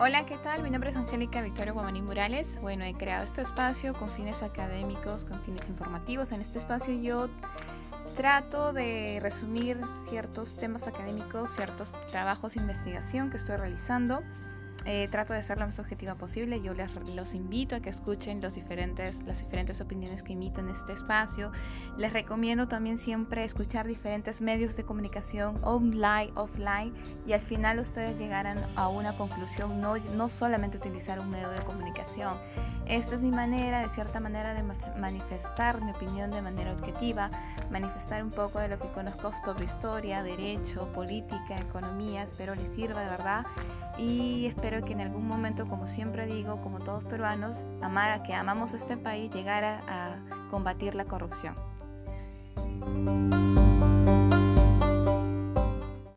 Hola, ¿qué tal? Mi nombre es Angélica Victoria Guamaní Morales. Bueno, he creado este espacio con fines académicos, con fines informativos. En este espacio yo trato de resumir ciertos temas académicos, ciertos trabajos de investigación que estoy realizando eh, trato de ser lo más objetiva posible. Yo les los invito a que escuchen los diferentes, las diferentes opiniones que emito en este espacio. Les recomiendo también siempre escuchar diferentes medios de comunicación online, offline, y al final ustedes llegarán a una conclusión, no, no solamente utilizar un medio de comunicación. Esta es mi manera, de cierta manera, de manifestar mi opinión de manera objetiva, manifestar un poco de lo que conozco sobre historia, derecho, política, economía. Espero les sirva de verdad y espero que en algún momento, como siempre digo, como todos peruanos, amar que amamos este país, llegar a, a combatir la corrupción.